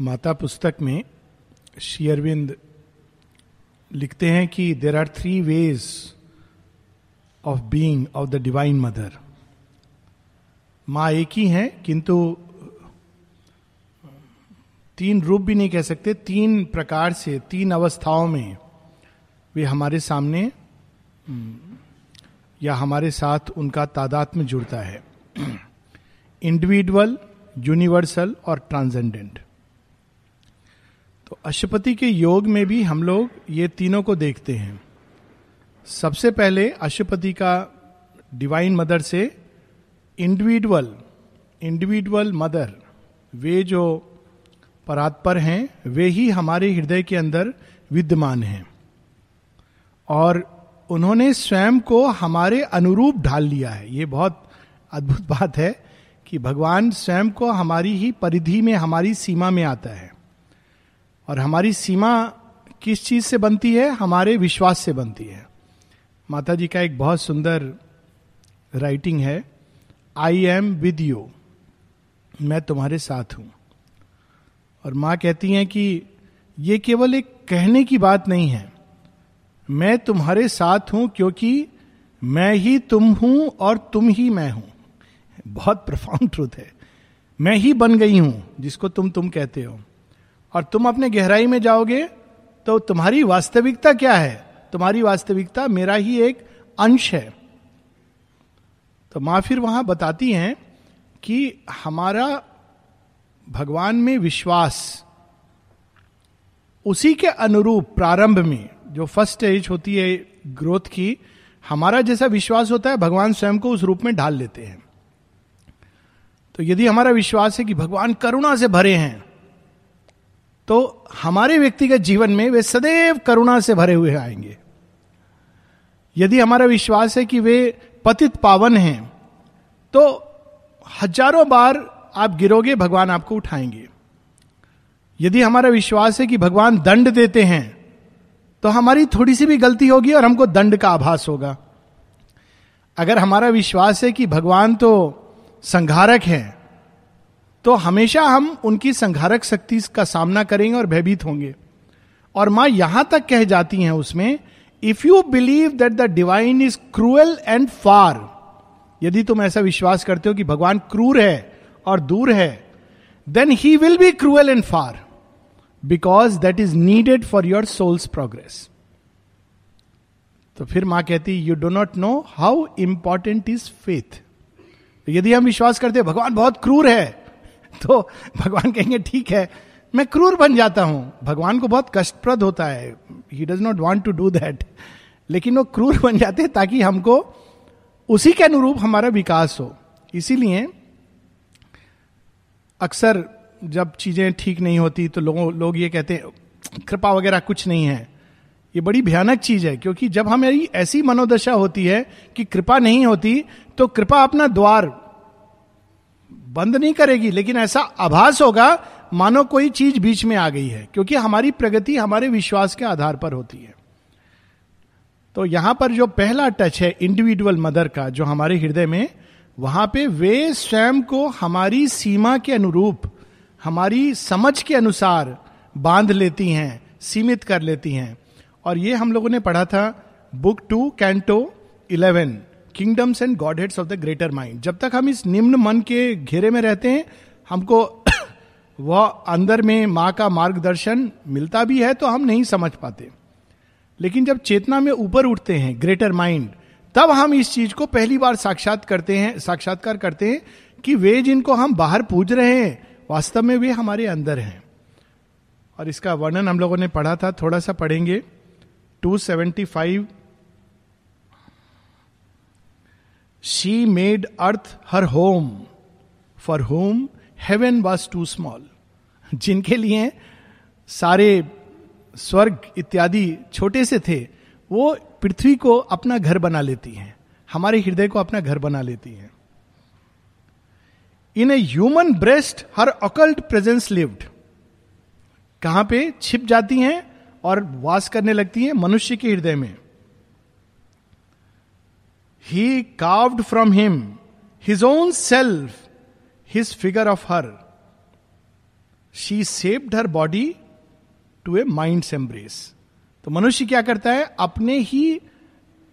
माता पुस्तक में शेयरविंद लिखते हैं कि there are three ways of being of the divine mother माँ एक ही है, किंतु तीन रूप भी नहीं कह सकते, तीन प्रकार से, तीन अवस्थाओं में वे हमारे सामने, या हमारे साथ उनका तादाद में जुड़ता है। इंडिविजुअल यूनिवर्सल और ट्रांसेंडेंट तो अशुपति के योग में भी हम लोग ये तीनों को देखते हैं। सबसे पहले अशुपति का डिवाइन मदर से इंडिविजुअल इंडिविजुअल मदर वे जो परात्पर हैं, वे ही हमारे हृदय के अंदर विद्यमान हैं। और उन्होंने स्वयं को हमारे अनुरूप ढाल लिया है। ये बहुत अद्भुत बात है कि भगवान स्वयं को हमारी ही परिधि में, हमारी सीमा में आता है। और हमारी सीमा किस चीज़ से बनती है? हमारे विश्वास से बनती है। माता जी का एक बहुत सुंदर राइटिंग है। आई एम विद यू मैं तुम्हारे साथ हूँ। और माँ कहती हैं कि ये केवल एक कहने की बात नहीं है। मैं तुम्हारे साथ हूँ क्योंकि मैं ही तुम हूँ और तुम ही मैं हूँ। बहुत प्रफाउंड ट्रूथ है। मैं ही बन गई हूँ, जिसको तुम तुम कहते हो। और तुम अपने गहराई में जाओगे तो तुम्हारी वास्तविकता क्या है? तुम्हारी वास्तविकता मेरा ही एक अंश है। तो माँ फिर वहाँ बताती हैं कि हमारा भगवान में विश्वास उसी के अनुरूप प्रारंभ में, जो फ़र्स्ट एज होती है ग्रोथ की, हमारा जैसा विश्वास होता है, भगवान स्वयं को उस रूप में ढाल लेते हैं। तो यदि हमारा विश्वास है कि भगवान करुणा से भरे हैं तो हमारे व्यक्तिगत जीवन में वे सदैव करुणा से भरे हुए आएँगे। यदि हमारा विश्वास है कि वे पतित पावन हैं तो हज़ारों बार आप गिरोगे, भगवान आपको उठाएँगे। यदि हमारा विश्वास है कि भगवान दंड देते हैं तो हमारी थोड़ी सी भी गलती होगी और हमको दंड का आभास होगा। अगर हमारा विश्वास है कि भगवान तो संघारक हैं तो हमेशा हम उनकी संघारक शक्ति का सामना करेंगे और भयभीत होंगे। और माँ यहाँ तक कह जाती हैं उसमें if you believe that the divine is cruel and far यदि तुम ऐसा विश्वास करते हो कि भगवान क्रूर है और दूर है then he will be cruel and far because that is needed for your souls progress तो फिर माँ कहती you do not know how important is faith यदि हम विश्वास करते भगवान बहुत क्रूर है तो भगवान कहेंगे, ठीक है, मैं क्रूर बन जाता हूँ। भगवान को बहुत कष्टप्रद होता है। He does not want to do that लेकिन वो क्रूर बन जाते हैं ताकि हमको उसी के अनुरूप हमारा विकास हो। इसीलिए अक्सर जब चीज़ें ठीक नहीं होती तो लोगों, लोग ये कहते हैं, कृपा वगैरह कुछ नहीं है। ये बड़ी भयानक चीज़ है, क्योंकि जब हमारी ऐसी मनोदशा होती है कि कृपा नहीं होती तो कृपा अपना द्वार बंद नहीं करेगी, लेकिन ऐसा आभास होगा, मानो कोई चीज़ बीच में आ गई है, क्योंकि हमारी प्रगति हमारे विश्वास के आधार पर होती है। तो यहाँ पर जो पहला टच है इंडिविजुअल मदर का, जो हमारे हृदय में, वहाँ पे वे स्वयं को हमारी सीमा के अनुरूप, हमारी समझ के अनुसार बाँध लेती हैं, सीमित कर लेती हैं। और ये हम लोगों ने पढ़ा था, book two, canto, eleven. Kingdoms and godheads of the greater mind जब तक हम इस निम्न मन के घेरे में रहते हैं, हमको वह अंदर में माँ का मार्गदर्शन मिलता भी है तो हम नहीं समझ पाते। लेकिन जब चेतना में ऊपर उठते हैं ग्रेटर माइंड तब हम इस चीज़ को पहली बार साक्षात करते हैं, साक्षात्कार करते हैं कि वे जिनको हम बाहर पूज रहे हैं, वास्तव में वे हमारे अंदर हैं। और इसका वर्णन हम लोगों ने पढ़ा था, थोड़ा सा पढ़ेंगे। 275 she made earth her home for home heaven was too small जिनके लिए सारे स्वर्ग इत्यादि छोटे से थे, वो पृथ्वी को अपना घर बना लेती हैं। हमारे हृदय को अपना घर बना लेती हैं। In a human breast her occult presence lived कहाँ पे छिप जाती हैं और वास करने लगती हैं मनुष्य के हृदय में। He carved from him his own self his figure of her she shaped her body to a mind embrace तो मनुष्य क्या करता है? अपने ही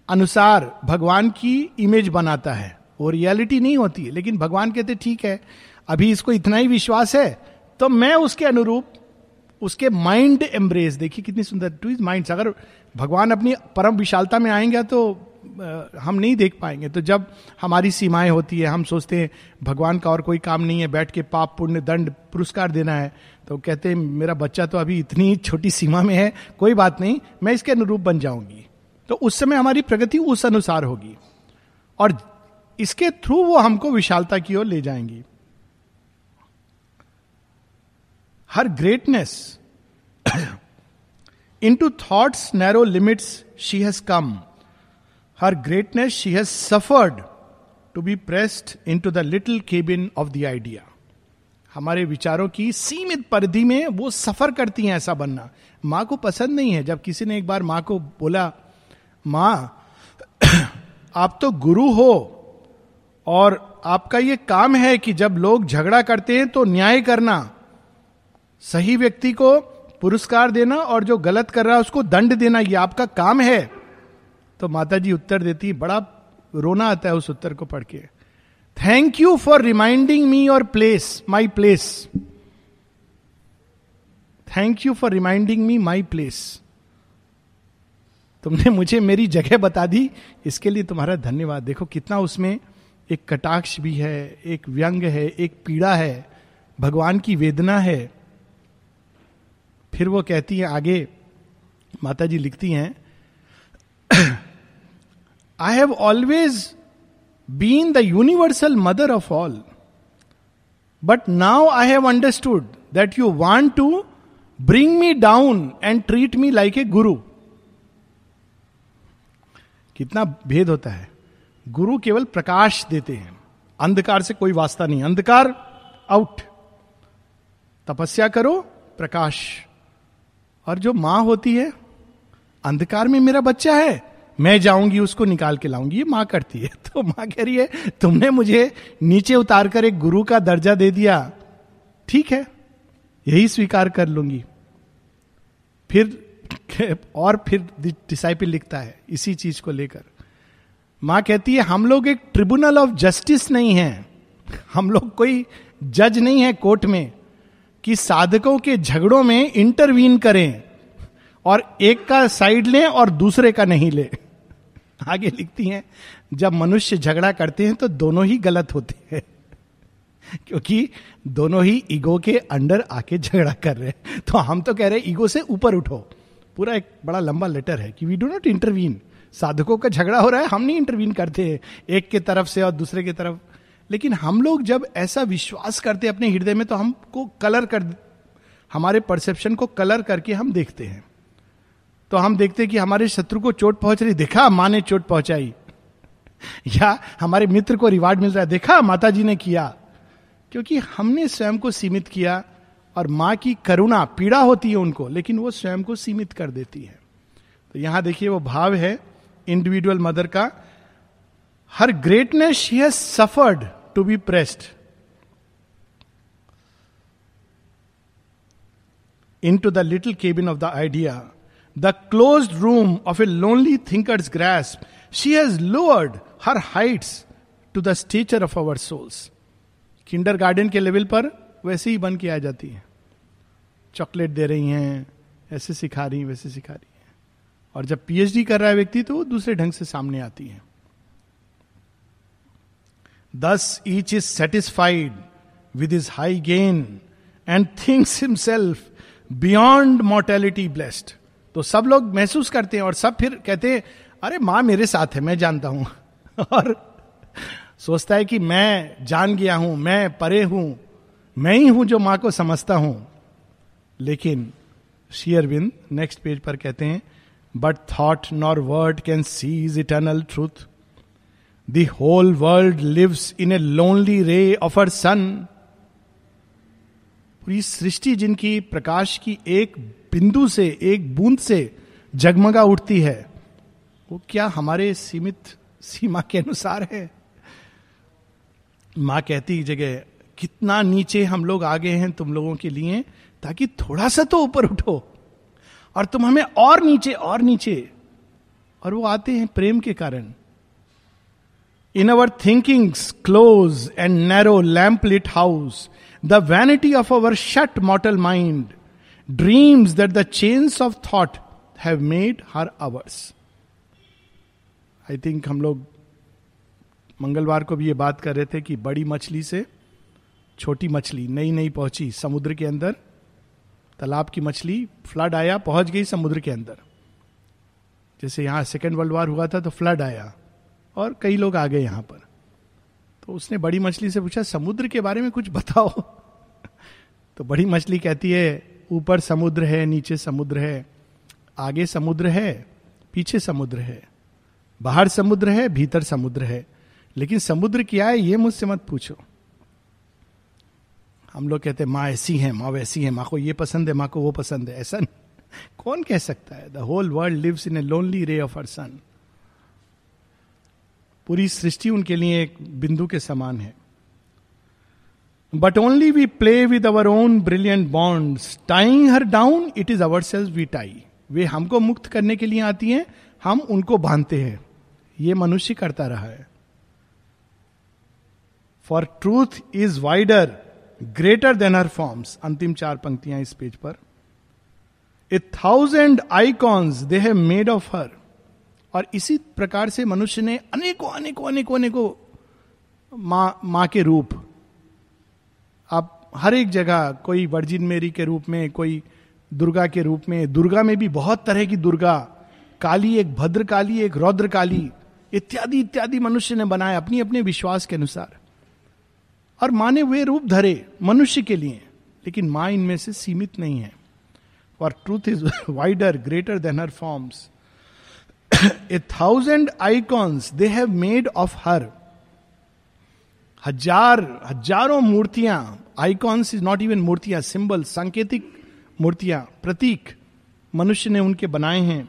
अनुसार भगवान की इमेज बनाता है। वो रियलिटी नहीं होती है, लेकिन भगवान कहते, ठीक है, अभी इसको इतना ही विश्वास है तो मैं उसके अनुरूप, उसके माइंड एम्ब्रेस देखिए कितनी सुंदर टू इज़ माइंड अगर भगवान अपनी परम विशालता में आएँगे तो हम नहीं देख पाएँगे। तो जब हमारी सीमाएँ होती है, हम सोचते हैं, भगवान का और कोई काम नहीं है, बैठ के पाप, पुण्य, दंड, पुरस्कार देना है तो कहते हैं, मेरा बच्चा तो अभी इतनी छोटी सीमा में है, कोई बात नहीं, मैं इसके अनुरूप बन जाऊँगी। तो उस समय हमारी प्रगति उस अनुसार होगी। और इसके थ्रू वो हमको विशालता की ओर ले जाएँगी। Her greatness into thoughts narrow limits she has come her greatness she has suffered to be pressed into the little cabin of the idea हमारे विचारों की सीमित परिधि में वो सफ़र करती हैं ऐसा बनना। माँ को पसंद नहीं है। जब किसी ने एक बार माँ को बोला, माँ, आप तो गुरु हो और आपका ये काम है कि जब लोग झगड़ा करते हैं तो न्याय करना। सही व्यक्ति को पुरस्कार देना और जो गलत कर रहा है उसको दंड देना, ये आपका काम है। तो माता जी उत्तर देती, बड़ा रोना आता है उस उत्तर को पढ़ के। Thank you for reminding me your place my place thank you for reminding me my place तुमने मुझे मेरी जगह बता दी, इसके लिए तुम्हारा धन्यवाद। देखो कितना उसमें एक कटाक्ष भी है, एक व्यंग है, एक पीड़ा है, भगवान की वेदना है। फिर वो कहती है, आगे माता जी लिखती हैं I have always been the universal mother of all but now I have understood that you want to bring me down and treat me like a guru कितना भेद होता है। गुरु केवल प्रकाश देते हैं। अंधकार से कोई वास्ता नहीं। अंधकार आउट तपस्या करो, प्रकाश। और जो माँ होती है, अंधकार में मेरा बच्चा है। मैं जाऊँगी, उसको निकाल के लाऊँगी। ये माँ करती है। तो माँ कह रही है, तुमने मुझे नीचे उतार कर एक गुरु का दर्जा दे दिया। ठीक है, यही स्वीकार कर लूँगी। फिर और फिर डिसाइपल लिखता है, इसी चीज़ को लेकर। माँ कहती है, हम लोग एक ट्रिब्यूनल ऑफ़ जस्टिस नहीं है। हम लोग कोई जज नहीं है कोर्ट में कि साधकों के झगड़ों में इंटरवीन करें और एक का साइड लें और दूसरे का नहीं ले। आगे लिखती हैं, जब मनुष्य झगड़ा करते हैं तो दोनों ही गलत होते हैं। क्योंकि दोनों ही ईगो के अंडर आके झगड़ा कर रहे हैं। तो हम तो कह रहे हैं, ईगो से ऊपर उठो। पूरा एक बड़ा लंबा लेटर है कि वी डू नॉट इंटरवीन साधकों का झगड़ा हो रहा है, हम नहीं इंटरवीन करते हैं, एक के तरफ़ से और दूसरे की तरफ़। लेकिन हम लोग जब ऐसा विश्वास करते अपने हृदय में तो हमको कलर कर, हमारे परसेप्शन को कलर करके हम देखते हैं। तो हम देखते कि हमारे शत्रु को चोट पहुँच रही देखा माँ ने चोट पहुंचाई। या हमारे मित्र को रिवार्ड मिल रहा है देखा माता जी ने किया। क्योंकि हमने स्वयं को सीमित किया और माँ की करुणा पीड़ा होती है उनको लेकिन वो स्वयं को सीमित कर देती है। तो यहाँ देखिए वो भाव है इंडिविजुअल मदर का। Her greatness she has suffered to be pressed into the little cabin of the idea, the close room of a lonely thinkers grace she has lowered her heights to the stature of our souls kindergarten के level पर वैसे ही बन के आ जाती है। Chocolate दे रही हैं, ऐसे सिखा रही हैं, वैसे सिखा रही हैं। और जब पीएचडी कर रहा है व्यक्ति तो वो दूसरे ढंग से सामने आती है। Thus each is satisfied with his high gain and thinks himself beyond mortality blessed तो सब लोग महसूस करते हैं और सब फिर कहते हैं, अरे, माँ मेरे साथ है, मैं जानता हूँ। और सोचता है कि मैं जान गया हूँ, मैं परे हूँ, मैं ही हूँ जो माँ को समझता हूँ। लेकिन शेयरविंद नेक्स्ट पेज पर कहते हैं but thought nor word can seize eternal truth the whole world lives in a lonely ray of her sun पूरी सृष्टि जिनकी प्रकाश की एक बिंदु से, एक बूंद से जगमगा उठती है, वो क्या हमारे सीमित सीमा के अनुसार है? माँ कहती जगह, कितना नीचे हम लोग आ गए हैं तुम लोगों के लिए, ताकि थोड़ा सा तो ऊपर उठो, और तुम हमें और नीचे और नीचे। और वो आते हैं प्रेम के कारण। In our thinkings close and narrow lamp lit house the vanity of our shut mortal mind dreams that the chains of thought have made her ours I think हम लोग मंगलवार को भी ये बात कर रहे थे कि बड़ी मछली से छोटी मछली नई नई पहुँची समुद्र के अंदर। तालाब की मछली फ्लड आया, पहुँच गई समुद्र के अंदर। जैसे यहाँ सेकेंड वर्ल्ड वार हुआ था तो फ्लड आया और कई लोग आ गए यहाँ पर। तो उसने बड़ी मछली से पूछा, समुद्र के बारे में कुछ बताओ? तो बड़ी मछली कहती है, ऊपर समुद्र है, नीचे समुद्र है, आगे समुद्र है, पीछे समुद्र है, बाहर समुद्र है, भीतर समुद्र है, लेकिन समुद्र क्या है ये मुझसे मत पूछो। हम लोग कहते हैं, माँ ऐसी है, माँ वैसी है, माँ को ये पसंद है, माँ को वो पसंद है। ऐसा कौन कह सकता है? The whole world lives in a lonely ray of her sun पूरी सृष्टि उनके लिए एक बिंदु के समान है। But only we play with our own brilliant bond tying her down it is our selves we tie वे हमको मुक्त करने के लिए आती हैं, हम उनको बांधते हैं। ये मनुष्य करता रहा है। For truth is wider greater than her forms अंतिम चार पंक्तियाँ इस पेज पर। A thousand icons they have made of her और इसी प्रकार से मनुष्य ने अनेकों अनेकों अनेकों अनेकों माँ माँ के रूप। आप हर एक जगह, कोई वर्जिन मेरी के रूप में, कोई दुर्गा के रूप में, दुर्गा में भी बहुत तरह की दुर्गा, काली, एक भद्र काली एक रौद्र काली इत्यादि इत्यादि मनुष्य ने बनाया अपनी, अपने विश्वास के अनुसार। और माँ ने वे रूप धरे मनुष्य के लिए, लेकिन माँ इनमें से सीमित नहीं है। For truth is wider greater than her forms a thousand icons they have made of her हज़ार हज़ारों मूर्तियाँ आईकॉन्स इज़ नॉट इवन मूर्तियाँ सिंबल सांकेतिक मूर्तियाँ प्रतीक मनुष्य ने उनके बनाए हैं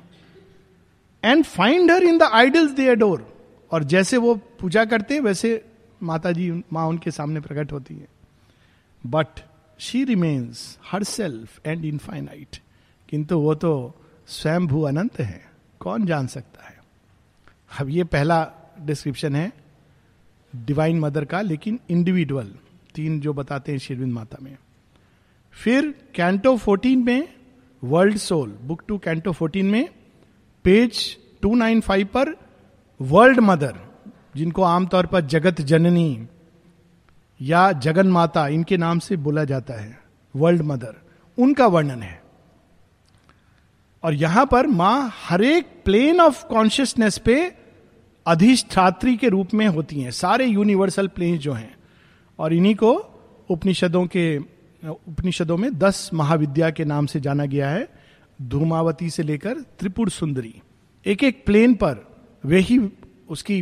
and find her in the idols they adore और जैसे वो पूजा करते हैं वैसे माता जी माँ उनके सामने प्रकट होती है but she remains her self and infinite किंतु वो तो स्वयं भू अनंत है कौन जान सकता है? अब ये पहला डिस्क्रिप्शन है डिवाइन मदर का, लेकिन इंडिविजुअल तीन जो बताते हैं शिरविंद माता में। फिर कैंटो 14 में world soul book two canto 14 में पेज 295 पर वर्ल्ड मदर जिनको आमतौर पर जगत जननी या जगन माता, इनके नाम से बोला जाता है वर्ल्ड मदर उनका वर्णन है। और यहाँ पर माँ हर एक प्लेन ऑफ़ कॉन्शियसनेस पे अधिष्ठात्री के रूप में होती हैं। सारे यूनिवर्सल प्लेन जो हैं। और इन्हीं को उपनिषदों के, उपनिषदों में दस महाविद्या के नाम से जाना गया है। धूमावती से लेकर त्रिपुर सुंदरी। एक एक प्लेन पर वे ही उसकी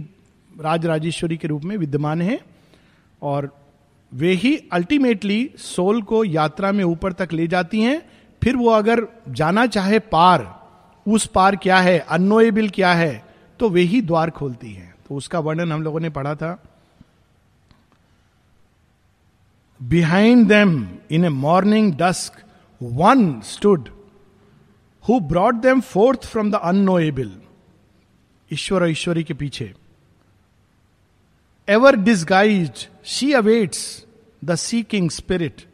राज राजेश्वरी के रूप में विद्यमान है। और वे ही अल्टीमेटली सोल को यात्रा में ऊपर तक ले जाती हैं। फिर वो अगर जाना चाहे पार, उस पार क्या है अनोएबल क्या है तो वे ही द्वार खोलती है। तो उसका वर्णन हम लोगों ने पढ़ा था। Behind them in a morning dusk one stood who brought them forth from the unknowable ईश्वर और ईश्वरी के पीछे। Ever disguised she awaits the seeking spirit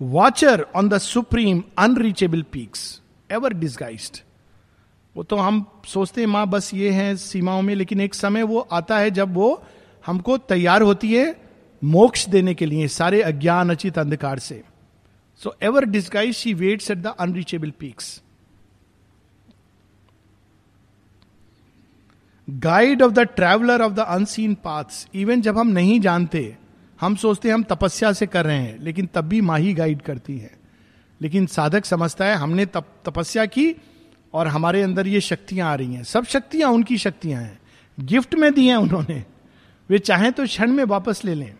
watcher on the supreme unreachable peaks ever disguised वो तो हम सोचते हैं, माँ, बस ये है सीमाओं में, लेकिन एक समय वो आता है जब वो हमको तैयार होती है मोक्ष देने के लिए, सारे अज्ञान, अचित अंधकार से। So ever disguised she waits at the unreachable peaks guide of the traveller of the unseen paths even जब हम नहीं जानते हम सोचते हैं हम तपस्या से कर रहे हैं लेकिन तब भी माँ ही गाइड करती है। लेकिन साधक समझता है हमने तप, तपस्या की और हमारे अंदर ये शक्तियाँ आ रही हैं। सब शक्तियाँ उनकी शक्तियाँ हैं। गिफ्ट में दी हैं उन्होंने। वे चाहें तो क्षण में वापस ले लें।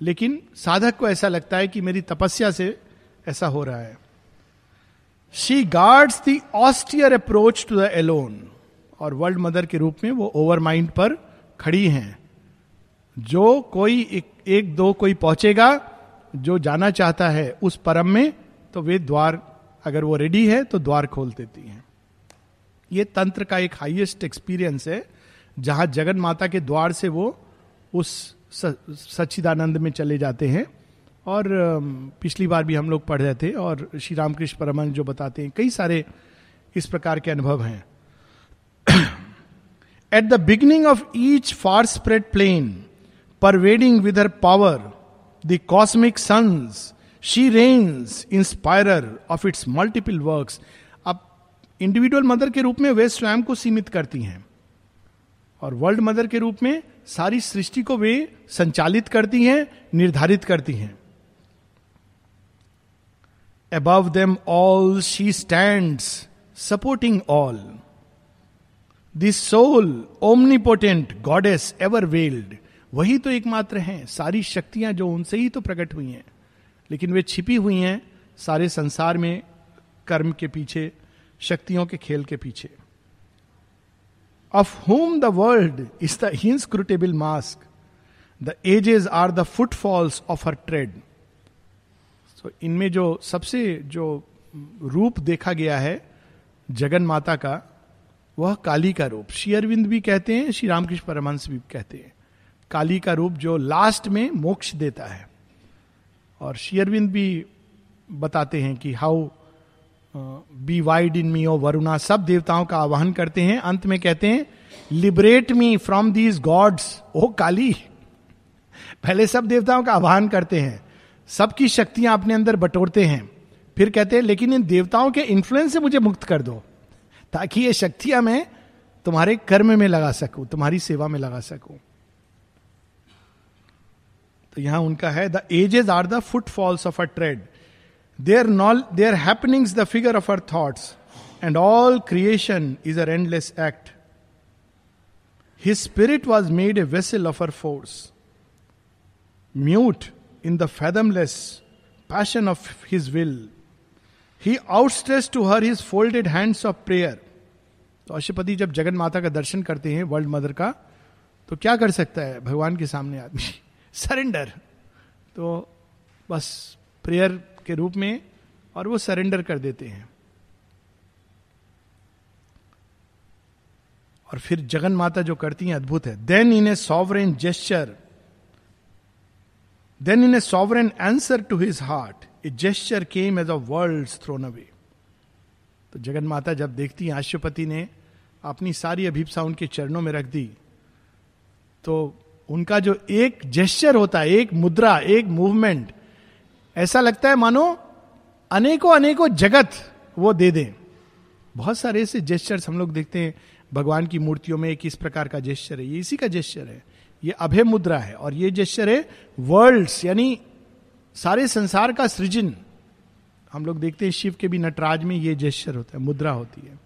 लेकिन साधक को ऐसा लगता है कि मेरी तपस्या से ऐसा हो रहा है। She guards the austere approach to the alone और वर्ल्ड मदर के रूप में वो ओवर माइंड पर खड़ी हैं। जो कोई एक, एक दो कोई पहुंचेगा जो जाना चाहता है उस परम में तो वे द्वार अगर वो रेडी है तो द्वार खोल देती हैं। ये तंत्र का एक हाईएस्ट एक्सपीरियंस है जहाँ जगन माता के द्वार से वो उस सच्चिदानंद में चले जाते हैं। और पिछली बार भी हम लोग पढ़ रहे थे और श्री रामकृष्ण परमन जो बताते हैं कई सारे इस प्रकार के अनुभव हैं। At the beginning of each far spread plane pervading with her power the cosmic suns she reigns inspirer of its multiple work अब इंडिविजुअल मदर के रूप में वे स्वयं को सीमित करती हैं। और वर्ल्ड मदर के रूप में सारी सृष्टि को वे संचालित करती हैं, निर्धारित करती हैं। Above them all she stand supporting all this soul omnipotent goddess ever veiled वही तो एकमात्र हैं। सारी शक्तियाँ जो उनसे ही तो प्रकट हुई हैं। लेकिन वे छिपी हुई हैं सारे संसार में, कर्म के पीछे, शक्तियों के खेल के पीछे। Of home the world is the inscrutable mask the ages are the footfalls of her tread तो इनमें जो सबसे जो रूप देखा गया है, जगन माता का, वह काली का रूप। श्री अरविंद भी कहते हैं, श्री रामकृष्ण परमहंस भी कहते हैं। काली का रूप जो लास्ट में मोक्ष देता है। और श्री अरविंद भी बताते हैं कि how be wide in me O Varuna सब देवताओं का आवाहन करते हैं। अंत में कहते हैं liberate me from these gods O Kali. पहले सब देवताओं का आह्वान करते हैं। सबकी शक्तियाँ अपने अंदर बटोरते हैं। फिर कहते हैं, लेकिन इन देवताओं के इन्फ्लुएंस से मुझे मुक्त कर दो, ताकि ये शक्तियाँ मैं तुम्हारे कर्म में लगा सकूँ, तुम्हारी सेवा में लगा सकूँ। तो यहाँ उनका है the ages are the footfalls of a tread their knoll their happenings the figure of her thoughts and all creation is a endless act his spirit was made a vessel of her force mute in the fathomless passion of his will he outstretched to her his folded hands of prayer तो अशुपति जब जगन माता का दर्शन करते हैं, world mother का तो क्या कर सकता है? भगवान के सामने आदमी। सरेंडर। तो बस प्रेयर के रूप में और वो सरेंडर कर देते हैं। और फिर जगन माता जो करती हैं, अद्भुत है। Then in a sovereign gesture then in a sovereign answer to his heart a gesture came as a world thrown away तो जगन माता जब देखती हैं, आश्यपति ने अपनी सारी अभिप्सा उनके चरणों में रख दी तो उनका जो एक जेस्चर होता है, एक मुद्रा, एक मूवमेंट ऐसा लगता है, मानो अनेकों अनेकों जगत वो दे दें। बहुत सारे ऐसे जेस्चर्स हम लोग देखते हैं, भगवान की मूर्तियों में एक इस प्रकार का जेस्चर है, ये इसी का जेस्चर है। ये अभय मुद्रा है और ये जेस्चर है वर्ल्ड्स यानी सारे संसार का सृजन। हम लोग देखते हैं शिव के भी नटराज में ये जेस्चर होता है, मुद्रा होती है।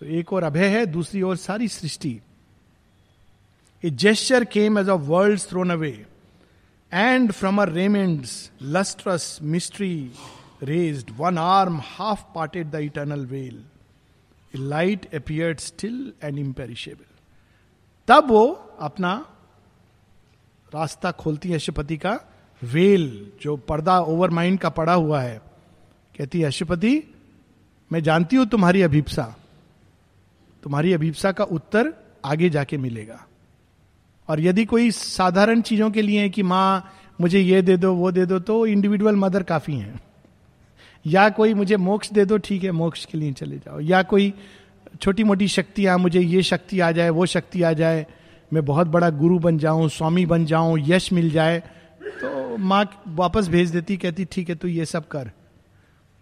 तो एक और अभय है, दूसरी ओर सारी सृष्टि। A gesture came as a world thrown away and from a raiments lustrous mystery raised one arm half parted the eternal veil light appeared still and imperishable तब वो अपना रास्ता खोलती है अशुपति का वेल, जो पर्दा ओवर माइंड का पड़ा हुआ है। कहती है, अशुपति, मैं जानती हूँ तुम्हारी अभिप्सा। तुम्हारी अभिप्सा का उत्तर आगे जाके मिलेगा। और यदि कोई साधारण चीज़ों के लिए कि माँ, मुझे ये दे दो, वो दे दो तो इंडिविजुअल मदर काफ़ी है। या कोई मुझे मोक्ष दे दो, ठीक है, मोक्ष के लिए चले जाओ। या कोई छोटी मोटी शक्तियाँ मुझे ये शक्ति आ जाए, वो शक्ति आ जाए, मैं बहुत बड़ा गुरु बन जाऊँ, स्वामी बन जाऊँ, यश मिल जाए तो माँ वापस भेज देती, कहती, ठीक है, तू ये सब कर।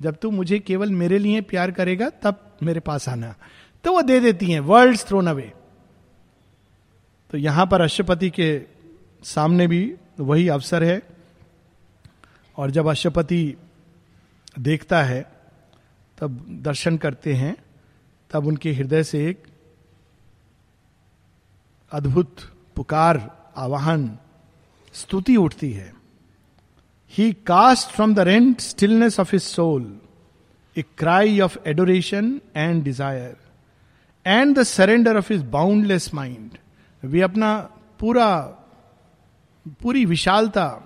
जब तू मुझे केवल मेरे लिए प्यार करेगा, तब मेरे पास आना। तो वो दे देती हैं वर्ल्ड थ्रोन अवे तो यहाँ पर अश्वपति के सामने भी वही अवसर है। और जब अश्वपति देखता है, तब दर्शन करते हैं, तब उनके हृदय से एक अद्भुत पुकार, आवाहन, स्तुति उठती है। He cast from the rent stillness of his soul a cry of adoration and desire and the surrender of his boundless mind वे अपना पूरा, पूरी विशालता,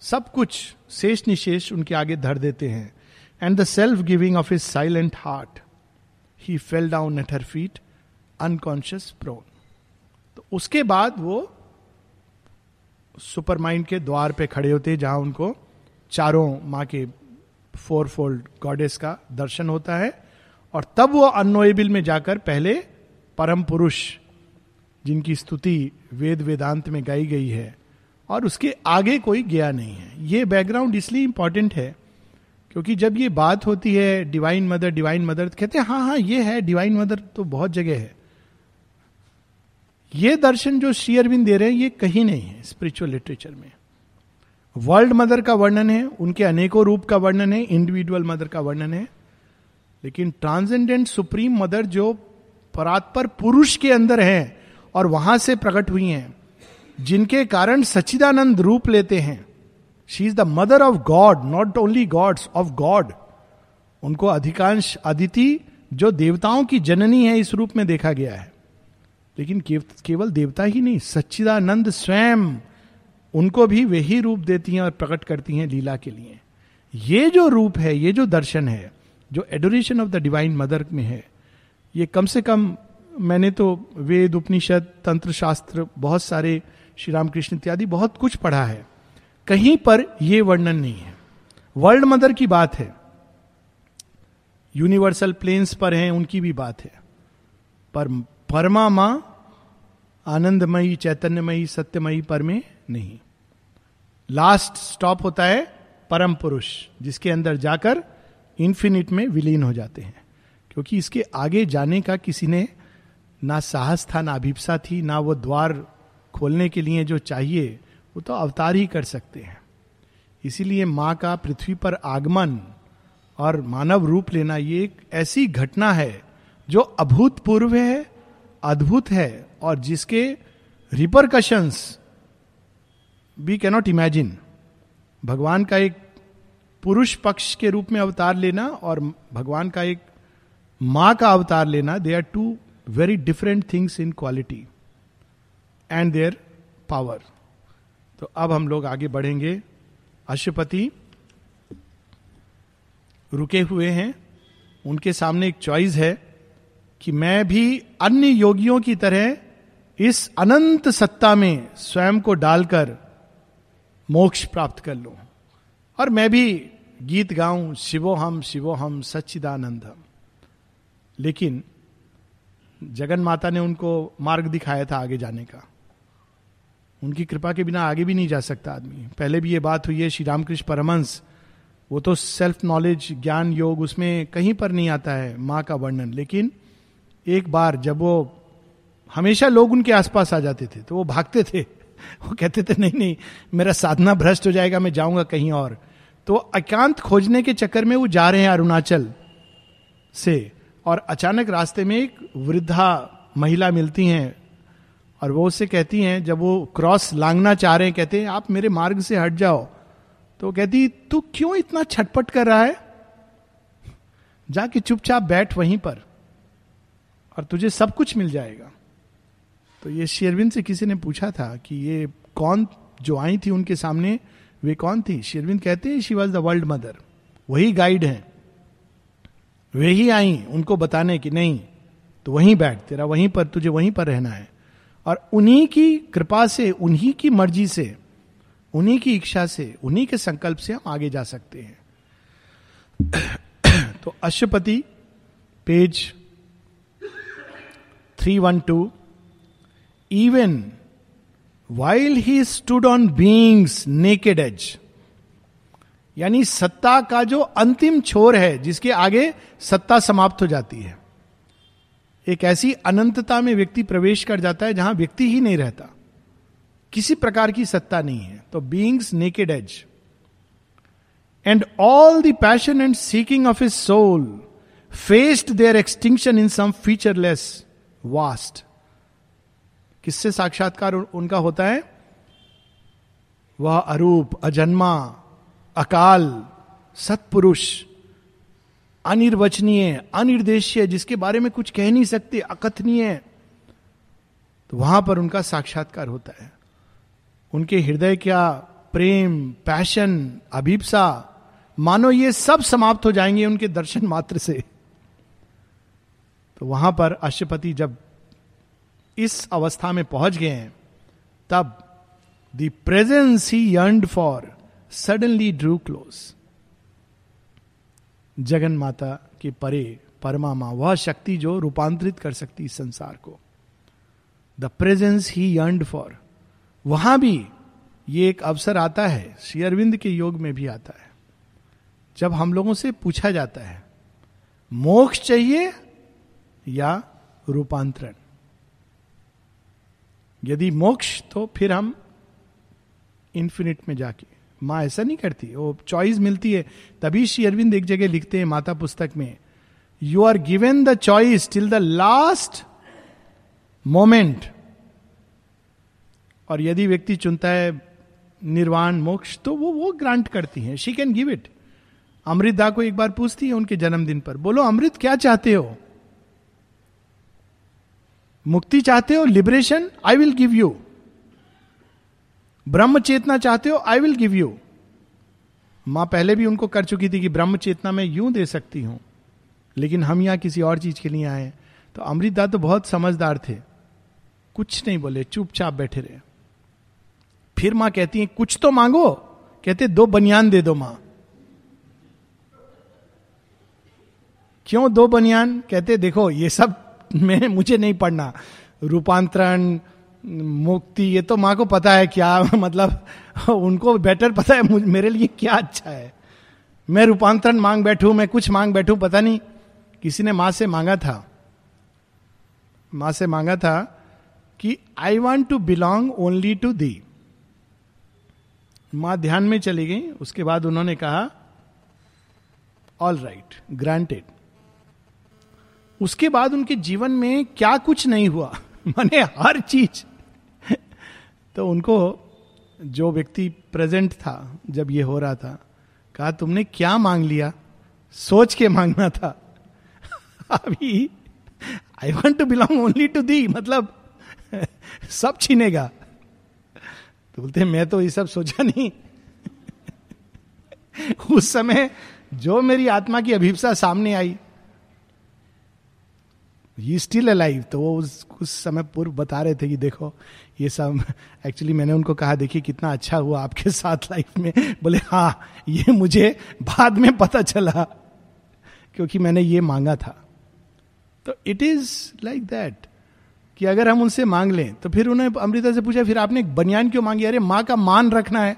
सब कुछ शेष निशेष उनके आगे धर देते हैं। And the self giving of his silent heart he fell down at her feet unconscious prone तो उसके बाद वो सुपर माइंड के द्वार पे खड़े होते हैं, जहाँ उनको चारों माँ के फोर फोल्ड गॉडेस का दर्शन होता है। और तब वो अनोएबल में जाकर पहले परम पुरुष जिनकी स्तुति वेद वेदांत में गाई गई है, और उसके आगे कोई गया नहीं है। ये बैकग्राउंड इसलिए इंपॉर्टेंट है, क्योंकि जब ये बात होती है डिवाइन मदर डिवाइन मदर कहते हैं हाँ हाँ ये है डिवाइन मदर तो बहुत जगह है। ये दर्शन जो श्री अरविंद दे रहे हैं, ये कहीं नहीं है स्पिरिचुअल लिटरेचर में। वर्ल्ड मदर का वर्णन है, उनके अनेकों रूप का वर्णन है इंडिविजुअल मदर का वर्णन है, लेकिन ट्रांसेंडेंट सुप्रीम मदर जो परात्पर पुरुष के अंदर है और वहाँ से प्रकट हुई हैं, जिनके कारण सच्चिदानंद रूप लेते हैं। She is the mother of God not only gods of God उनको अधिकांश अदिति, जो देवताओं की जननी है, इस रूप में देखा गया है। लेकिन केवल देवता ही नहीं, सच्चिदानंद स्वयं उनको भी वही रूप देती हैं और प्रकट करती हैं लीला के लिए। ये जो रूप है, ये जो दर्शन है, जो adoration of the divine mother में है, ये कम से कम मैंने तो वेद, उपनिषद तंत्र शास्त्र बहुत सारे श्री रामकृष्ण इत्यादि बहुत कुछ पढ़ा है। कहीं पर यह वर्णन नहीं है। वर्ल्ड मदर की बात है। यूनिवर्सल प्लेन्स पर हैं, उनकी भी बात है। पर परमा माँ आनंदमयी, चैतन्यमयी, सत्यमयी पर में नहीं। लास्ट स्टॉप होता है परम पुरुष, जिसके अंदर जाकर इन्फिनिट में विलीन हो जाते हैं। क्योंकि इसके आगे जाने का किसी ने ना साहस था, ना अभिप्सा थी, ना वो द्वार खोलने के लिए जो चाहिए, वो तो अवतार ही कर सकते हैं। इसीलिए माँ का पृथ्वी पर आगमन और मानव रूप लेना ये एक ऐसी घटना है जो अभूतपूर्व है, अद्भुत है और जिसके रिपरकशंस वी कैनॉट इमेजिन भगवान का एक पुरुष पक्ष के रूप में अवतार लेना और भगवान का एक माँ का अवतार लेना they are two very different things in quality and their power तो अब हम लोग आगे बढ़ेंगे। अशुपति रुके हुए हैं। उनके सामने एक चॉइस है कि मैं भी अन्य योगियों की तरह इस अनंत सत्ता में स्वयं को डालकर मोक्ष प्राप्त कर लूँ। और मैं भी गीत गाऊं शिवो हम शिवो हम सच्चिदानंद हम लेकिन जगन माता ने उनको मार्ग दिखाया था आगे जाने का। उनकी कृपा के बिना आगे भी नहीं जा सकता आदमी। पहले भी ये बात हुई है, श्री रामकृष्ण परमंश वो तो सेल्फ नॉलेज ज्ञान, योग, उसमें कहीं पर नहीं आता है, माँ का वर्णन। लेकिन एक बार जब वो हमेशा लोग उनके आसपास आ जाते थे तो वो भागते थे। वो कहते थे, नहीं नहीं, मेरा साधना भ्रष्ट हो जाएगा, मैं जाऊँगा कहीं और। तो एकांत खोजने के चक्कर में वो जा रहे हैं अरुणाचल से। और अचानक रास्ते में एक वृद्धा महिला मिलती हैं और वो उससे कहती हैं, जब वो क्रॉस लांगना चाह रहे हैं, कहते हैं, आप मेरे मार्ग से हट जाओ। तो कहती, तू क्यों इतना छटपट कर रहा है? जाके चुपचाप बैठ वहीं पर और तुझे सब कुछ मिल जाएगा। तो ये शेरविन से किसी ने पूछा था कि ये कौन जो आई थी उनके सामने, वे कौन थी? शेरविंद कहते हैं she was the world mother वही गाइड है। वे ही आई, उनको बताने की नहीं तो वहीं बैठ, तेरा वहीं पर, तुझे वहीं पर रहना है। और उन्हीं की कृपा से, उन्हीं की मर्ज़ी से, उन्हीं की इच्छा से, उन्हीं के संकल्प से हम आगे जा सकते हैं। तो Ashwapati, page three one two even while he stood on being's naked edge यानी सत्ता का जो अंतिम छोर है, जिसके आगे सत्ता समाप्त हो जाती है। एक ऐसी अनंतता में व्यक्ति प्रवेश कर जाता है जहाँ व्यक्ति ही नहीं रहता। किसी प्रकार की सत्ता नहीं है। तो being's naked edge and all the passion and seeking of his soul faced their extinction in some featureless vast किससे साक्षात्कार उनका होता है? वह अरूप, अजन्मा अकाल, सत्पुरुष, अनिर्वचनीय, अनिर्देशीय, जिसके बारे में कुछ कह नहीं सकते, अकथनीय तो वहाँ पर उनका साक्षात्कार होता है। उनके हृदय क्या प्रेम, पैशन, अभिप्सा, मानो ये सब समाप्त हो जाएँगे उनके दर्शन मात्र से। तो वहाँ पर अशुपति जब इस अवस्था में पहुँच गए हैं तब the presence he yearned for suddenly drew close. Jagan Mata के परे परमा माँ वह शक्ति जो रूपांतरित कर सकती इस संसार को। The presence he yearned for वहाँ भी ये एक अवसर आता है, श्री अरविंद के योग में भी आता है। जब हम लोगों से पूछा जाता है, मोक्ष चाहिए या रूपांतरण? यदि मोक्ष तो फिर हम इन्फिनिट में जाके माँ, ऐसा नहीं करती? वो चॉइस मिलती है। तभी श्री अरविंद एक जगह लिखते हैं माता पुस्तक में you are given the choice till the last moment और यदि व्यक्ति चुनता है निर्वाण, मोक्ष तो वो वो ग्रांट करती हैं। शी कैन गिव इट अमृतदा को एक बार पूछती है उनके जन्मदिन पर। बोलो, अमृत क्या चाहते हो? मुक्ति चाहते हो? Liberation I will give you ब्रह्म चेतना चाहते हो आई विल गिव यू माँ पहले भी उनको कर चुकी थी कि ब्रह्म चेतना मैं यूँ दे सकती हूँ, लेकिन हम यहाँ किसी और चीज़ के लिए आए तो अमृतदा तो बहुत समझदार थे। कुछ नहीं बोले, चुपचाप बैठे रहे। फिर माँ कहती है, कुछ तो मांगो। कहते, दो बनियान दे दो माँ। क्यों दो बनियान? कहते, देखो, ये सब मैं मुझे नहीं पढ़ना। रूपांतरण मुक्ति, ये तो माँ को पता है क्या मतलब उनको बेटर पता है मेरे लिए क्या अच्छा है। मैं रूपांतरण मांग बैठू, मैं कुछ मांग बैठू, पता नहीं, किसी ने माँ से मांगा था। माँ से मांगा था कि I want to belong only to thee माँ ध्यान में चली गई, उसके बाद उन्होंने कहा ऑल राइट ग्रांटेड उसके बाद उनके जीवन में क्या कुछ नहीं हुआ। माने हर चीज़ तो उनको जो व्यक्ति प्रेजेंट था, जब ये हो रहा था, कहा, तुमने क्या मांग लिया? सोच के मांगना था। अभी I want to belong only to thee मतलब सब छीनेगा। तो बोलते मैं तो ये सब सोचा नहीं। उस समय, जो मेरी आत्मा की अभिप्सा सामने आई ही स्टिल अलाइव तो वो उस उस समय पूर्व बता रहे थे कि देखो ये सब एक्चुअली मैंने उनको कहा देखिए कितना अच्छा हुआ आपके साथ लाइफ में। बोले हाँ ये मुझे बाद में पता चला क्योंकि मैंने ये मांगा था। तो इट इज़ लाइक दैट कि अगर हम उनसे मांग लें तो फिर उन्हें अमृता से पूछा फिर आपने बनियान क्यों मांगी? अरे माँ का मान रखना है।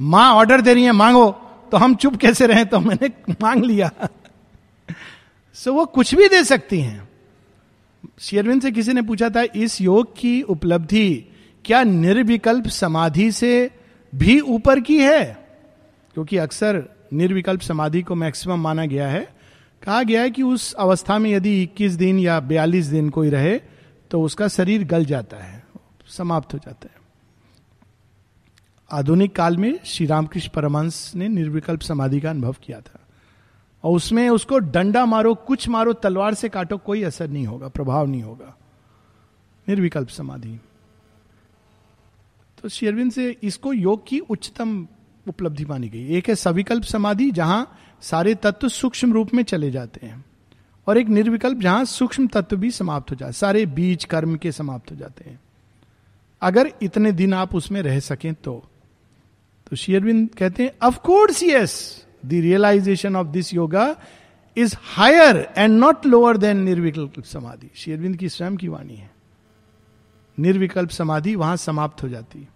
माँ ऑर्डर दे रही है मांगो। तो हम चुप कैसे रहे? तो मैंने मांग लिया। सो so, वो कुछ भी दे सकती हैं। शेरविन से किसी ने पूछा था, इस योग की उपलब्धि क्या निर्विकल्प समाधि से भी ऊपर की है? क्योंकि अक्सर निर्विकल्प समाधि को मैक्सिमम माना गया है। कहा गया है कि उस अवस्था में यदि 21 दिन या 42 दिन कोई रहे तो उसका शरीर गल जाता है, समाप्त हो जाता है। आधुनिक काल में श्री रामकृष्ण परमंश ने निर्विकल्प समाधि का अनुभव किया था। और उसमें उसको डंडा मारो, कुछ मारो, तलवार से काटो, कोई असर नहीं होगा, प्रभाव नहीं होगा। निर्विकल्प समाधि। तो शेरविन से इसको योग की उच्चतम उपलब्धि मानी गई। एक है सविकल्प समाधि, जहाँ सारे तत्व सूक्ष्म रूप में चले जाते हैं। और एक निर्विकल्प, जहाँ सूक्ष्म तत्व भी समाप्त हो जाते सारे बीज कर्म के समाप्त हो जाते हैं। अगर इतने दिन आप उसमें रह सकें तो। तो शेयरविंद कहते हैं of course yes the realisation of this yoga is higher and not lower than nirvikalpa samadhi शेरविंद की स्वयं की वाणी है निर्विकल्प समाधि वहाँ समाप्त हो जाती है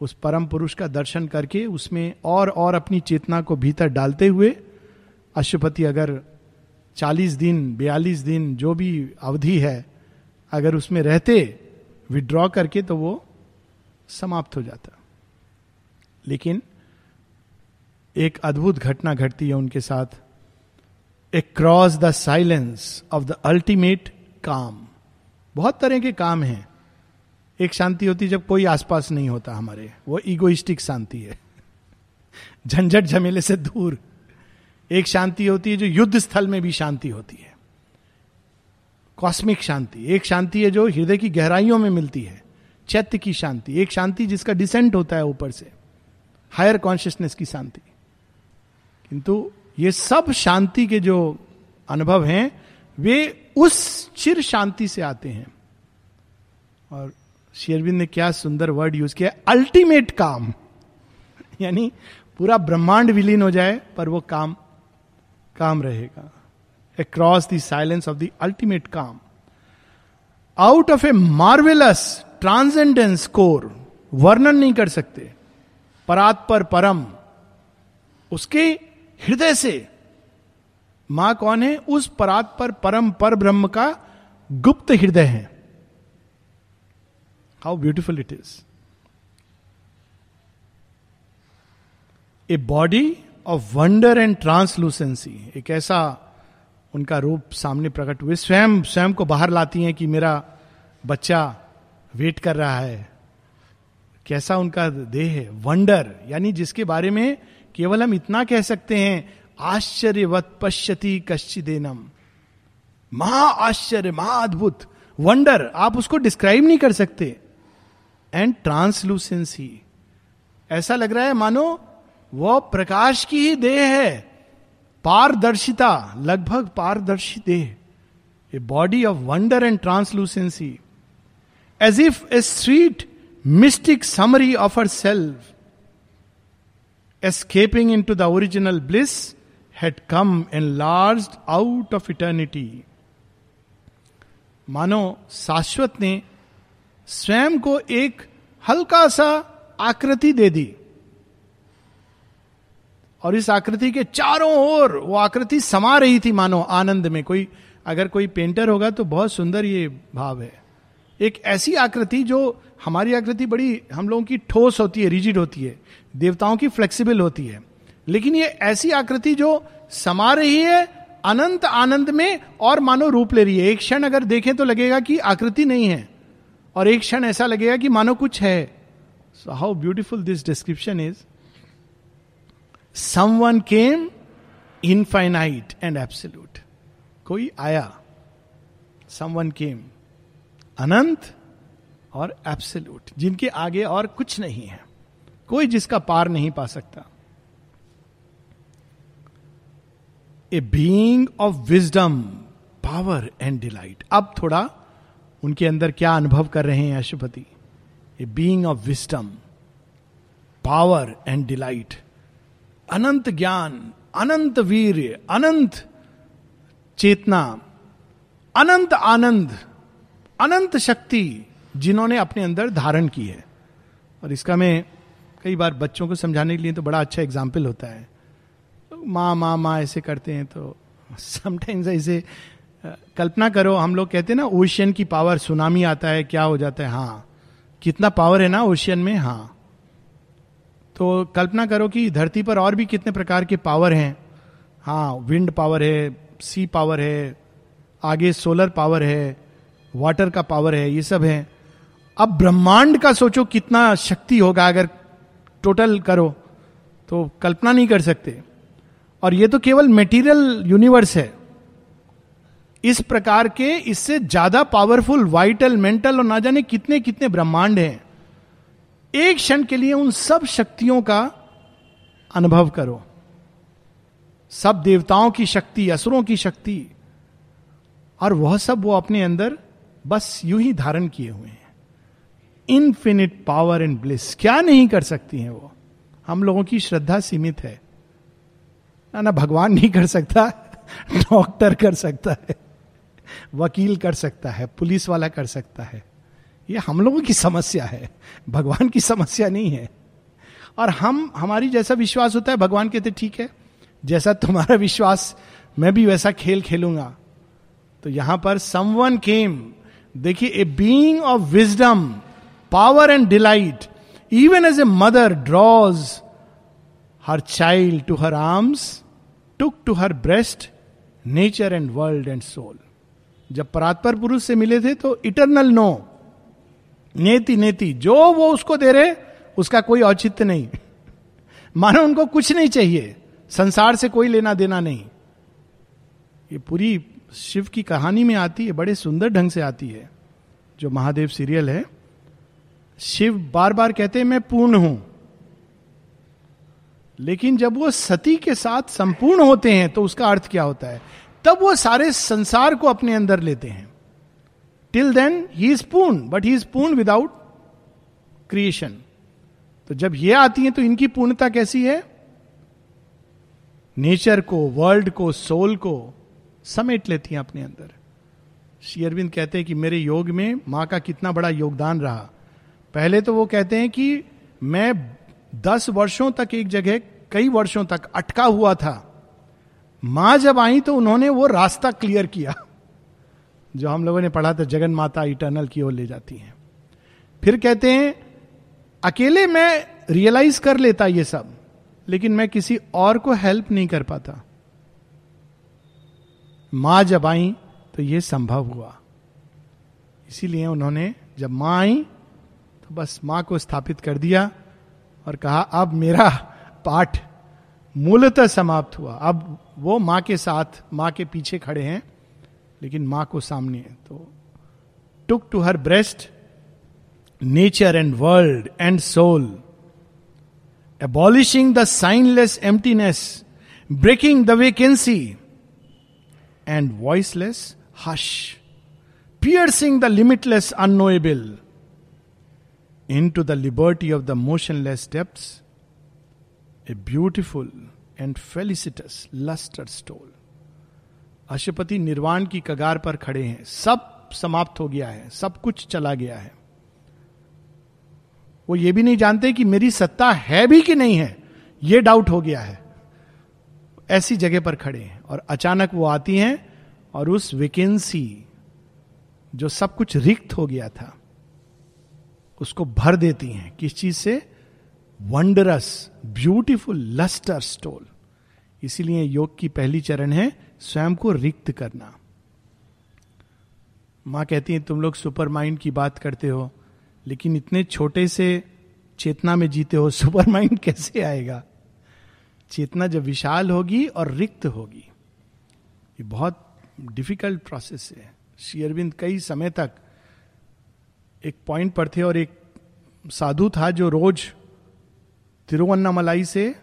उस परम पुरुष का दर्शन करके उसमें और और अपनी चेतना को भीतर डालते हुए अशुपति अगर 40 दिन 42 दिन जो भी अवधि है, अगर उसमें रहते विड्रॉ करके तो वो समाप्त हो जाता। लेकिन एक अद्भुत घटना घटती है उनके साथ। Across the silence of the ultimate calm बहुत तरह के काम हैं। एक शांति होती जब कोई आसपास नहीं होता हमारे। वो इगोइस्टिक शांति है। झंझट झमेले से दूर। एक शांति होती है जो युद्ध स्थल में भी शांति होती है। कॉस्मिक शांति। एक शांति है जो हृदय की गहराइयों में मिलती है। चैत्य की शांति। एक शांति जिसका डिसेंट होता है ऊपर से। हायर कॉन्शियसनेस की शांति। किंतु ये सब शांति के जो अनुभव हैं, वे उस चिर शांति से आते हैं। और शेरविंद ने क्या सुंदर वर्ड यूज़ किया अल्टीमेट काम। यानी पूरा ब्रह्मांड विलीन हो जाए, पर वो काम काम रहेगा। Across the silence of the ultimate calm. Out of a marvellous transcendence core वर्णन नहीं कर सकते। परात पर परम, उसके हृदय से। माँ कौन है? उस परात पर परम पर ब्रह्म का गुप्त हृदय है। How beautiful it is a body of wonder and translucency एक ऐसा उनका रूप सामने प्रकट हुए। स्वयं स्वयं को बाहर लाती हैं कि मेरा बच्चा वेट कर रहा है। कैसा उनका देह है? वंडर यानी जिसके बारे में केवल हम इतना कह सकते हैं, आश्चर्यवत पश्यति कश्चिदेनम। महा आश्चर्य, महा अद्भुत। वंडर आप उसको डिस्क्राइब नहीं कर सकते। एंड ट्रांसलूसेंसी ऐसा लग रहा है, मानो, वह प्रकाश की ही देह है। पारदर्शिता, लगभग पारदर्शी देह। A body of wonder and translucency as if a sweet mystic summary of her self to the original bliss had come enlarged out of eternity मानो शाश्वत ने स्वयं को एक हल्का सा आकृति दे दी। और इस आकृति के चारों ओर वो आकृति समा रही थी मानो आनंद में। कोई, अगर कोई पेंटर होगा तो बहुत सुंदर ये भाव है। एक ऐसी आकृति जो हमारी आकृति बड़ी हम लोगों की ठोस होती है रिजिड होती है। देवताओं की फ्लेक्सिबल होती है। लेकिन ये ऐसी आकृति जो समा रही है, अनंत आनंद में और मानो रूप ले रही है। एक क्षण अगर देखें तो लगेगा कि आकृति नहीं है। और एक क्षण ऐसा लगेगा कि मानो कुछ है। So how beautiful this description is someone came infinite and absolute कोई आया। समवन केम अनंत और एब्सोल्यूट जिनके आगे और कुछ नहीं है। कोई जिसका पार नहीं पा सकता। A being of wisdom power and delight अब थोड़ा उनके अंदर क्या अनुभव कर रहे हैं Ashwapati a being of wisdom power and delight अनंत ज्ञान, अनंत वीर अनंत चेतना, अनंत आनंद, अनंत शक्ति जिन्होंने अपने अंदर धारण की है। और इसका मैं कई बार बच्चों को समझाने के लिए तो बड़ा अच्छा एग्ज़ाम्पल होता है। तो माँ माँ माँ ऐसे करते हैं तो समटाइम्स ऐसे कल्पना करो, हम लोग कहते हैं ना ओशियन की पावर सुनामी आता है, क्या हो जाता है? हाँ। कितना पावर है ना ओशियन में? हाँ। तो कल्पना करो कि धरती पर और भी कितने प्रकार के पावर हैं। हाँ विंड पावर है सी पावर है, आगे सोलर पावर है वाटर का पावर है, ये सब है। अब ब्रह्मांड का सोचो कितना शक्ति होगा अगर टोटल करो तो कल्पना नहीं कर सकते। और ये तो केवल मेटीरियल यूनिवर्स है। इस प्रकार के इससे ज़्यादा पावरफुल वाइटल मेंटल और ना जाने कितने कितने ब्रह्मांड हैं। एक क्षण के लिए उन सब शक्तियों का अनुभव करो। सब देवताओं की शक्ति, असुरों की शक्ति, और वह सब वो अपने अंदर बस यूँ ही धारण किए हुए हैं। इन्फिनिट पावर एंड ब्लिस क्या नहीं कर सकती हैं वो? हम लोगों की श्रद्धा सीमित है। ना ना, भगवान नहीं कर सकता, डॉक्टर कर सकता है, वकील कर सकता है, पुलिस वाला कर सकता है। ये हम लोगों की समस्या है। भगवान की समस्या नहीं है। और हम, हमारी जैसा विश्वास होता है, भगवान कहते, ठीक है, जैसा तुम्हारा विश्वास, मैं भी वैसा खेल खेलूँगा। तो यहाँ पर समवन केम देखिए a being of wisdom power and delight even as a mother draws her child to her arms took to her breast nature and world and soul जब परात्पर पुरुष से मिले थे तो इटरनल नो नेति नेति, जो वो उसको दे रहे, उसका कोई औचित्य नहीं। मानो उनको कुछ नहीं चाहिए। संसार से कोई लेना देना नहीं। ये पूरी शिव की कहानी में आती है, बड़े सुंदर ढंग से आती है। जो महादेव सीरियल है शिव बार बार कहते हैं, मैं पूर्ण हूँ। लेकिन जब वो सती के साथ संपूर्ण होते हैं तो उसका अर्थ क्या होता है? तब वो सारे संसार को अपने अंदर लेते हैं। Till then he is purna but he is purna without creation तो जब ये आती है तो इनकी पूर्णता कैसी है? नेचर को वर्ल्ड को सोल को समेट लेती हैं अपने अंदर। श्री अरविंद कहते हैं कि मेरे योग में माँ का कितना बड़ा योगदान रहा। पहले तो वो कहते हैं कि मैं दस वर्षों तक एक जगह, कई वर्षों तक अटका हुआ था। माँ जब आई तो उन्होंने वो रास्ता क्लियर किया, जो हम लोगों ने पढ़ा था, जगन माता इटर्नल की ओर ले जाती हैं। फिर कहते हैं, अकेले मैं रियलाइज़ कर लेता ये सब, लेकिन मैं किसी और को हेल्प नहीं कर पाता। माँ जब आई तो ये संभव हुआ। इसीलिए उन्होंने, जब माँ आई बस माँ को स्थापित कर दिया और कहा, अब मेरा पाठ मूलतः समाप्त हुआ। अब वो माँ के साथ, माँ के पीछे खड़े हैं, लेकिन माँ को सामने है। तो took to her breast nature and world and soul abolishing the signless emptiness breaking the vacancy and voiceless hush piercing the limitless unknowable into the liberty of the motionless depths a beautiful and felicitous lustre stole Ashwapati निर्वाण की कगार पर खड़े हैं सब समाप्त हो गया है सब कुछ चला गया है वो ये भी नहीं जानते कि मेरी सत्ता है भी कि नहीं है। ये डाउट हो गया है। ऐसी जगह पर खड़े हैं और अचानक वो आती हैं और उस वेकेंसी जो सब कुछ रिक्त हो गया था। उसको भर देती हैं। किस चीज़ से? वंडरस ब्यूटिफुल लस्टर स्टोल इसीलिए योग की पहली चरण है स्वयं को रिक्त करना। माँ कहती है, तुम लोग सुपर माइंड की बात करते हो, लेकिन इतने छोटे से चेतना में जीते हो सुपर माइंड कैसे आएगा? चेतना जब विशाल होगी और रिक्त होगी। ये बहुत डिफ़िकल्ट प्रोसेस है। शेयरविंद कई समय तक एक पॉइंट पर थे और एक साधु था जो रोज तिरुवन्नामलाई से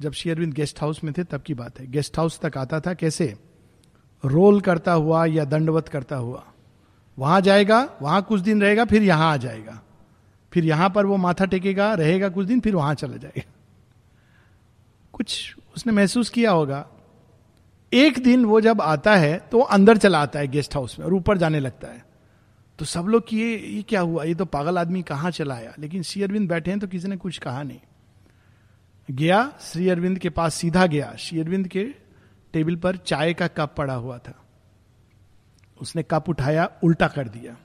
जब शेयरविंद गेस्ट हाउस में थे, तब की बात है। गेस्ट हाउस तक आता था कैसे? रोल करता हुआ या दंडवत करता हुआ। वहाँ जाएगा, वहाँ कुछ दिन रहेगा, फिर यहाँ आ जाएगा। फिर यहाँ पर वो माथा टेकेगा, रहेगा कुछ दिन, फिर वहाँ चला जाएगा। कुछ उसने महसूस किया होगा। एक दिन वो जब आता है तो वो अंदर चला आता है गेस्ट हाउस में और ऊपर जाने लगता है। तो सब लोग कि ये ये क्या हुआ? ये तो पागल आदमी कहाँ चला आया? लेकिन श्री अरविंद बैठे हैं तो किसी ने कुछ कहा नहीं। गया, श्री अरविंद के पास सीधा गया। श्री अरविंद के टेबल पर चाय का कप पड़ा हुआ था। उसने कप उठाया, उल्टा कर दिया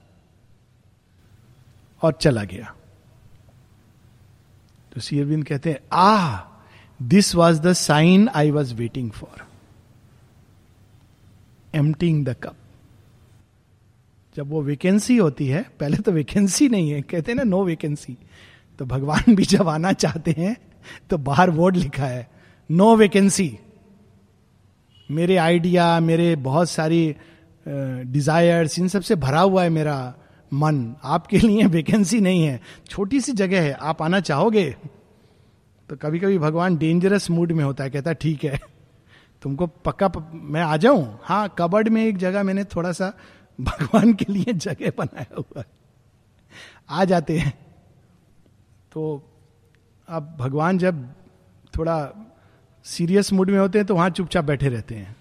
और चला गया। तो श्री अरविंद कहते हैं आ this was the sign I was waiting for emptying the cup जब वो वैकेंसी होती है, पहले तो वैकेंसी नहीं है, कहते ना नो वैकेंसी तो भगवान भी जब आना चाहते हैं तो बाहर बोर्ड लिखा है नो वैकेंसी मेरे आइडिया मेरे बहुत सारी डिजायर्स इन सबसे भरा हुआ है मेरा मन। आपके लिए वैकेंसी नहीं है। छोटी सी जगह है, आप आना चाहोगे? तो कभी कभी भगवान डेंजरस मूड में होता है, कहता ठीक है, तुमको पक्का. मैं आ जाऊँ? हाँ कबर्ड में एक जगह मैंने थोड़ा सा भगवान के लिए जगह बनाया हुआ है। आ जाते हैं। तो अब भगवान जब थोड़ा सीरियस मूड में होते हैं तो वहाँ चुपचाप बैठे रहते हैं।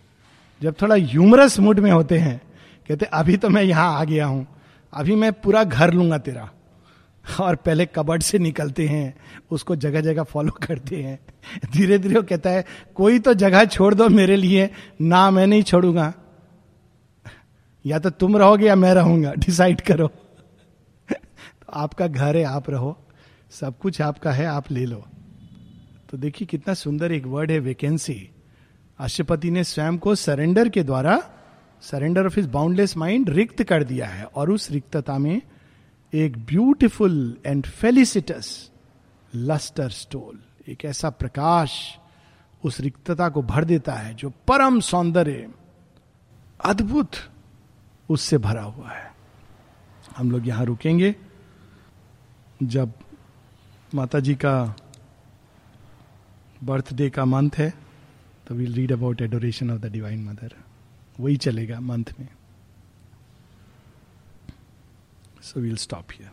जब थोड़ा ह्यूमरस मूड में होते हैं, कहते अभी तो मैं यहाँ आ गया हूँ। अभी मैं पूरा घर लूँगा तेरा। और पहले कबर्ड से निकलते हैं, उसको जगह जगह फॉलो करते हैं। धीरे धीरे वो कहता है, कोई तो जगह छोड़ दो मेरे लिए, ना मैं नहीं छोड़ूँगा। या तो तुम रहोगे या मैं रहूँगा डिसाइड करो। तो आपका घर है, आप रहो। सब कुछ आपका है, आप ले लो। तो देखिए कितना सुंदर एक वर्ड है वैकेंसी अशुपति ने स्वयं को सरेंडर के द्वारा surrender of his boundless mind रिक्त कर दिया है। और उस रिक्तता में एक beautiful and felicitous lustre stole एक ऐसा प्रकाश उस रिक्तता को भर देता है, जो परम सौंदर्य, अद्भुत उससे भरा हुआ है। हम लोग यहाँ रुकेंगे। जब माता जी का बर्थडे का मंथ है तो will read about adoration of the divine mother वही चलेगा मंथ में। So will stop here